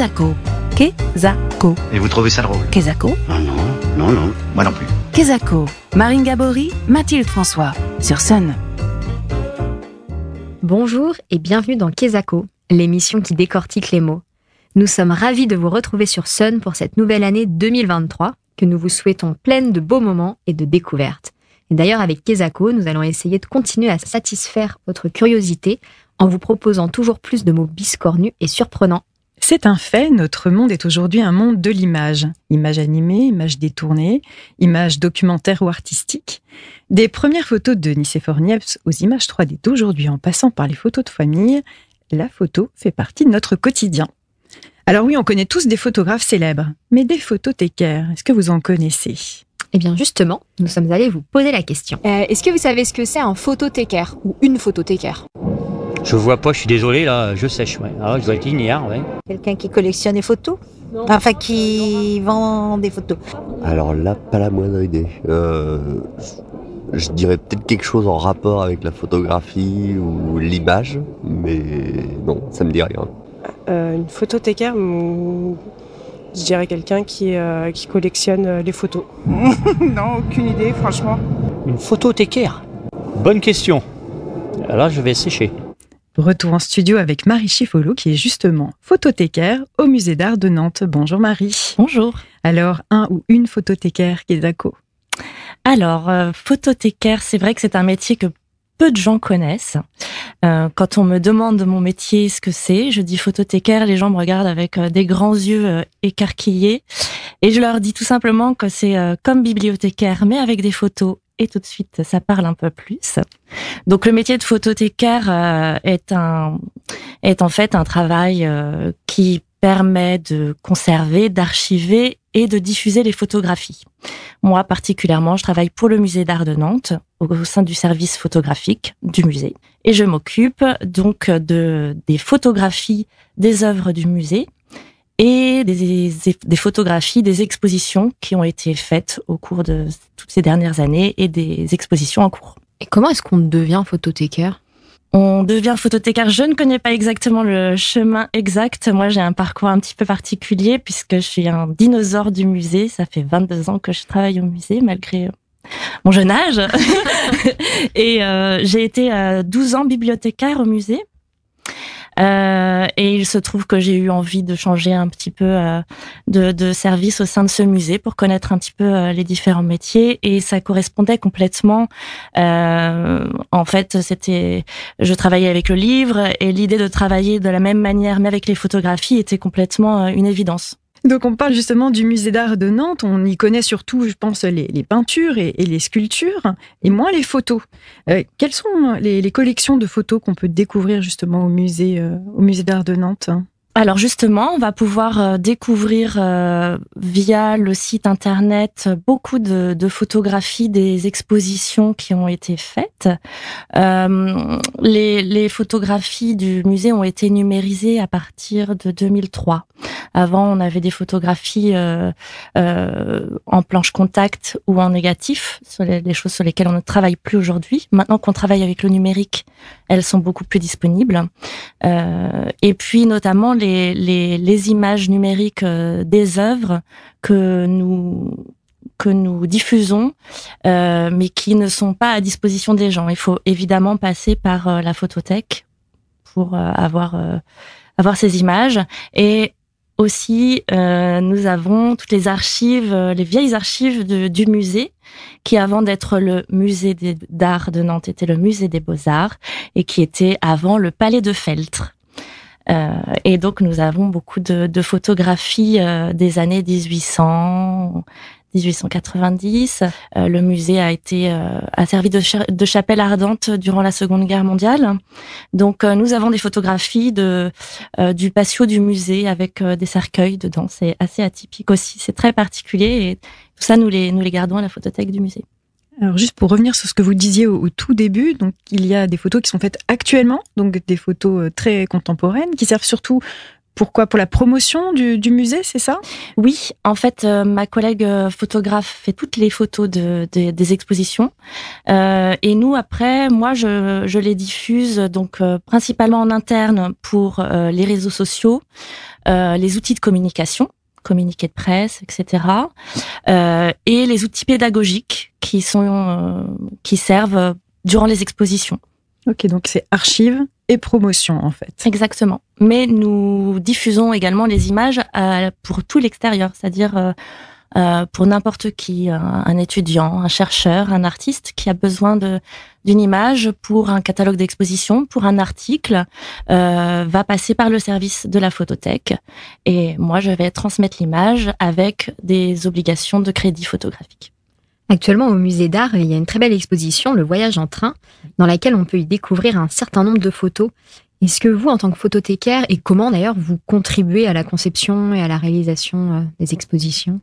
Kezako. Kezako. Et vous trouvez ça drôle Kezako. Ah non, non, non, moi non plus. Kezako. Marine Gabory, Mathilde François. Sur Sun. Bonjour et bienvenue dans Kezako, l'émission qui décortique les mots. Nous sommes ravis de vous retrouver sur Sun pour cette nouvelle année 2023 que nous vous souhaitons pleine de beaux moments et de découvertes. Et d'ailleurs, avec Kezako, nous allons essayer de continuer à satisfaire votre curiosité en vous proposant toujours plus de mots biscornus et surprenants. C'est un fait, notre monde est aujourd'hui un monde de l'image. Image animée, image détournée, image documentaire ou artistique. Des premières photos de Nicéphore Niepce aux images 3D d'aujourd'hui en passant par les photos de famille, la photo fait partie de notre quotidien. Alors oui, on connaît tous des photographes célèbres, mais des photothécaires, est-ce que vous en connaissez? Eh bien justement, nous sommes allés vous poser la question. Euh, Est-ce que vous savez ce que c'est un photothécaire ou une photothécaire? Je vois pas, je suis désolé là, je sèche, ouais. Ah, je dois être ignare, ouais. Quelqu'un qui collectionne des photos Enfin, qui vend des photos. Alors là, pas la moindre idée. Euh, je dirais peut-être quelque chose en rapport avec la photographie ou l'image, mais non, ça me dit rien. Euh, une photothécaire, je dirais quelqu'un qui, euh, qui collectionne les photos. non, aucune idée, franchement. Une photothécaire Bonne question. Là, je vais sécher. Retour en studio avec Marie Chiffolo, qui est justement photothécaire au musée d'art de Nantes. Bonjour Marie. Bonjour. Alors, un ou une photothécaire, Kezako Alors, euh, photothécaire, c'est vrai que c'est un métier que peu de gens connaissent. Euh, quand on me demande de mon métier ce que c'est, je dis photothécaire, les gens me regardent avec euh, des grands yeux euh, écarquillés et je leur dis tout simplement que c'est comme bibliothécaire mais avec des photos et tout de suite ça parle un peu plus. Donc le métier de photothécaire euh, est un est en fait un travail euh, qui permet de conserver, d'archiver et de diffuser les photographies. Moi particulièrement, je travaille pour le musée d'art de Nantes au sein du service photographique du musée et je m'occupe donc de des photographies des œuvres du musée et des, des, photographies des expositions qui ont été faites au cours de toutes ces dernières années et des expositions en cours. Et comment est-ce qu'on devient photothécaire? On devient photothécaire. Je ne connais pas exactement le chemin exact. Moi, j'ai un parcours un petit peu particulier puisque je suis un dinosaure du musée. Ça fait 22 ans que je travaille au musée malgré euh, mon jeune âge. et euh, j'ai été euh, 12 ans bibliothécaire au musée. Euh, et il se trouve que j'ai eu envie de changer un petit peu euh, de, de, service au sein de ce musée pour connaître un petit peu euh, les différents métiers et ça correspondait complètement. Euh, en fait, c'était, je travaillais avec le livre et l'idée de travailler de la même manière mais avec les photographies était complètement une évidence. Donc on parle justement du musée d'art de Nantes, on y connaît surtout, je pense, les, peintures et, les sculptures, et moins les photos. Euh, quelles sont les, collections de photos qu'on peut découvrir justement au musée, euh, musée d'art de Nantes? Alors justement, on va pouvoir euh, découvrir via le site internet beaucoup de, photographies des expositions qui ont été faites. Les, photographies du musée ont été numérisées à partir de 2003. Avant, on avait des photographies euh, en planche contact ou en négatif, sur les, les, choses sur lesquelles on ne travaille plus aujourd'hui. Maintenant qu'on travaille avec le numérique, elles sont beaucoup plus disponibles. et puis notamment les, les, les, images numériques euh, des œuvres que nous que nous diffusons, euh, mais qui ne sont pas à disposition des gens. Il faut évidemment passer par euh, la photothèque pour euh, avoir avoir ces images et aussi, euh, nous avons toutes les archives, les vieilles archives de, du musée, qui avant d'être le musée d'art de Nantes était le musée des beaux-arts et qui était avant le palais de Feltre. Euh, et donc nous avons beaucoup de, de photographies euh, des années 1800, 1890. Euh, le musée a été a servi de, cha de, chapelle ardente durant la Seconde Guerre mondiale. Donc nous avons des photographies de du patio du musée avec des cercueils dedans. C'est assez atypique aussi. C'est très particulier et tout ça nous les nous les gardons à la photothèque du musée. Alors juste pour revenir sur ce que vous disiez au, au, tout début, donc il y a des photos qui sont faites actuellement, donc des photos très contemporaines qui servent surtout pourquoi Pour la promotion du, musée, c'est ça? Oui, en fait, euh, ma collègue euh, photographe fait toutes les photos de, des expositions. Euh, et nous, après, moi, je, je les diffuse donc principalement en interne pour les réseaux sociaux, les outils de communication communiqués de presse, etc. et les outils pédagogiques qui sont qui servent durant les expositions. Ok, donc c'est archives promotion en fait. Exactement. Mais nous diffusons également les images euh, pour tout l'extérieur, c'est-à-dire euh, euh, pour n'importe qui, un, étudiant, un chercheur, un artiste qui a besoin de d'une image pour un catalogue d'exposition, pour un article, va passer par le service de la photothèque. Et moi, je vais transmettre l'image avec des obligations de crédit photographique. Actuellement, au musée d'art, il y a une très belle exposition, Le Voyage en train, dans laquelle on peut y découvrir un certain nombre de photos. Est-ce que vous, en tant que photothécaire, et comment d'ailleurs vous contribuez à la conception et à la réalisation euh, des expositions?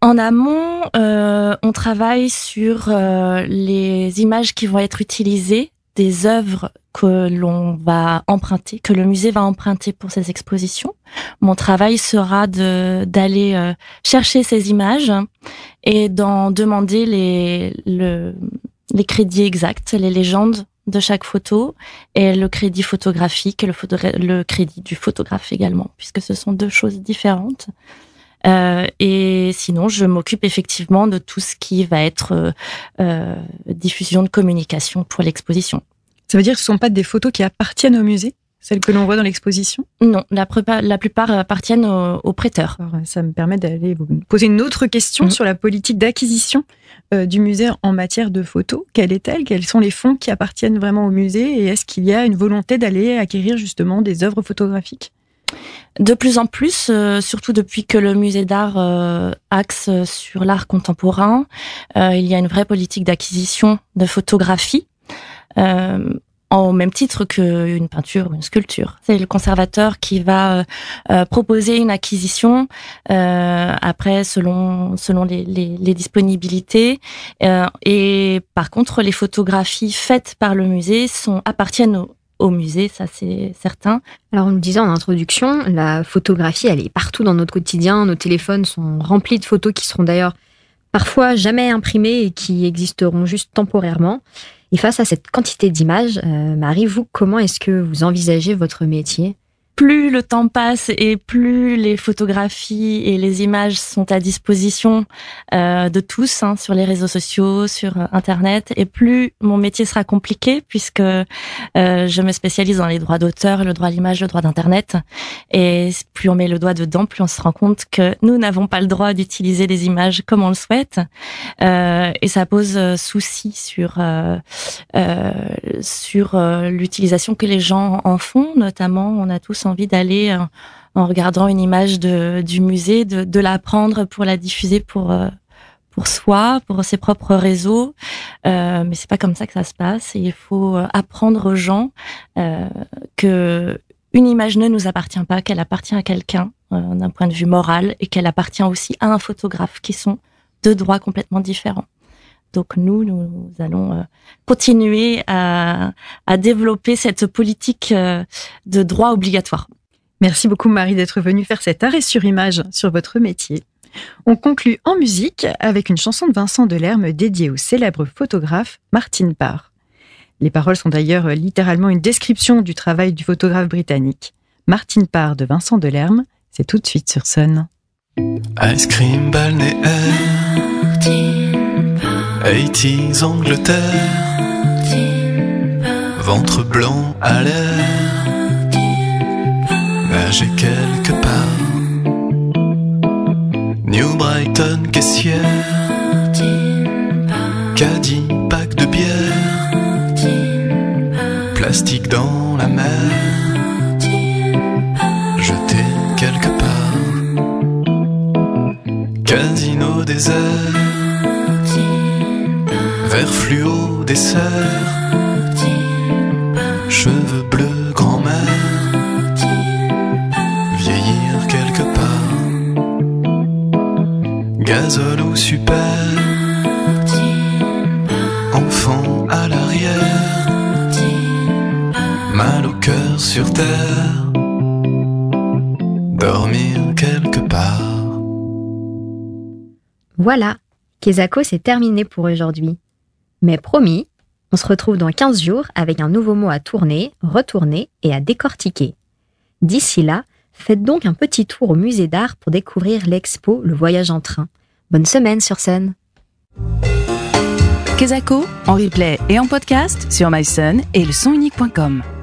En amont, euh, on travaille sur euh, les images qui vont être utilisées des œuvres que l'on va emprunter, que le musée va emprunter pour ces expositions. Mon travail sera d'aller chercher ces images et d'en demander les le, les crédits exacts, les légendes de chaque photo et le crédit photographique le crédit du photographe également, puisque ce sont deux choses différentes. Euh, et sinon, je m'occupe effectivement de tout ce qui va être euh, euh, diffusion de communication pour l'exposition. Ça veut dire que ce ne sont pas des photos qui appartiennent au musée? Celles que l'on voit dans l'exposition? Non, la, la, plupart appartiennent aux, prêteurs. ça me permet d'aller vous poser une autre question mmh. sur la politique d'acquisition du musée en matière de photos. Quelle est-elle? Quels sont les fonds qui appartiennent vraiment au musée? Et est-ce qu'il y a une volonté d'aller acquérir justement des œuvres photographiques? De plus en plus, euh, surtout depuis que le musée d'art euh, axe sur l'art contemporain, euh, il y a une vraie politique d'acquisition de photographies, en même titre qu'une peinture ou une sculpture. C'est le conservateur qui va proposer une acquisition après selon selon les disponibilités. et par contre, les photographies faites par le musée sont appartiennent au, au musée, ça c'est certain. Alors on le disait en introduction, la photographie elle est partout dans notre quotidien, nos téléphones sont remplis de photos qui seront d'ailleurs parfois jamais imprimées et qui existeront juste temporairement. Et face à cette quantité d'images, euh, Marie, vous, comment est-ce que vous envisagez votre métier? Plus le temps passe et plus les photographies et les images sont à disposition euh, de tous hein, sur les réseaux sociaux, sur euh, Internet, et plus mon métier sera compliqué puisque euh, je me spécialise dans les droits d'auteur, le droit à l'image, le droit d'Internet. Et plus on met le doigt dedans, plus on se rend compte que nous n'avons pas le droit d'utiliser des images comme on le souhaite. Euh, et ça pose euh, souci sur sur l'utilisation que les gens en font. Notamment, on a tous envie d'aller euh, en regardant une image de, du musée, de, la prendre pour la diffuser pour euh, pour soi, pour ses propres réseaux. Euh, mais c'est pas comme ça que ça se passe. Il faut euh, apprendre aux gens euh, que une image ne nous appartient pas, qu'elle appartient à quelqu'un d'un point de vue moral et qu'elle appartient aussi à un photographe, qui sont deux droits complètement différents. Donc nous, nous allons continuer à, à développer cette politique de droit obligatoire. Merci beaucoup Marie d'être venue faire cet arrêt sur image sur votre métier. On conclut en musique avec une chanson de Vincent Delerme dédiée au célèbre photographe Martin Parr. Les paroles sont d'ailleurs littéralement une description du travail du photographe britannique. Martin Parr de Vincent Delerme, c'est tout de suite sur Sun. Ice cream balnéaire, 80s Angleterre, ventre blanc à l'air j'ai quelque part. New Brighton, caissière. Caddie, pack de bière. Plastique dans la mer. Quelque part. Casino désert. Vert fluo dessert. Cheveux bleus gazole ou super. Enfant à l'arrière, mal au cœur sur terre. dormir quelque part. Voilà, Kezako c'est terminé pour aujourd'hui. Mais promis, on se retrouve dans 15 jours avec un nouveau mot à tourner, retourner et à décortiquer. D'ici là, faites donc un petit tour au musée d'art pour découvrir l'expo Le voyage en train. Bonne semaine sur scène. Kezako, en replay et en podcast sur myson et le.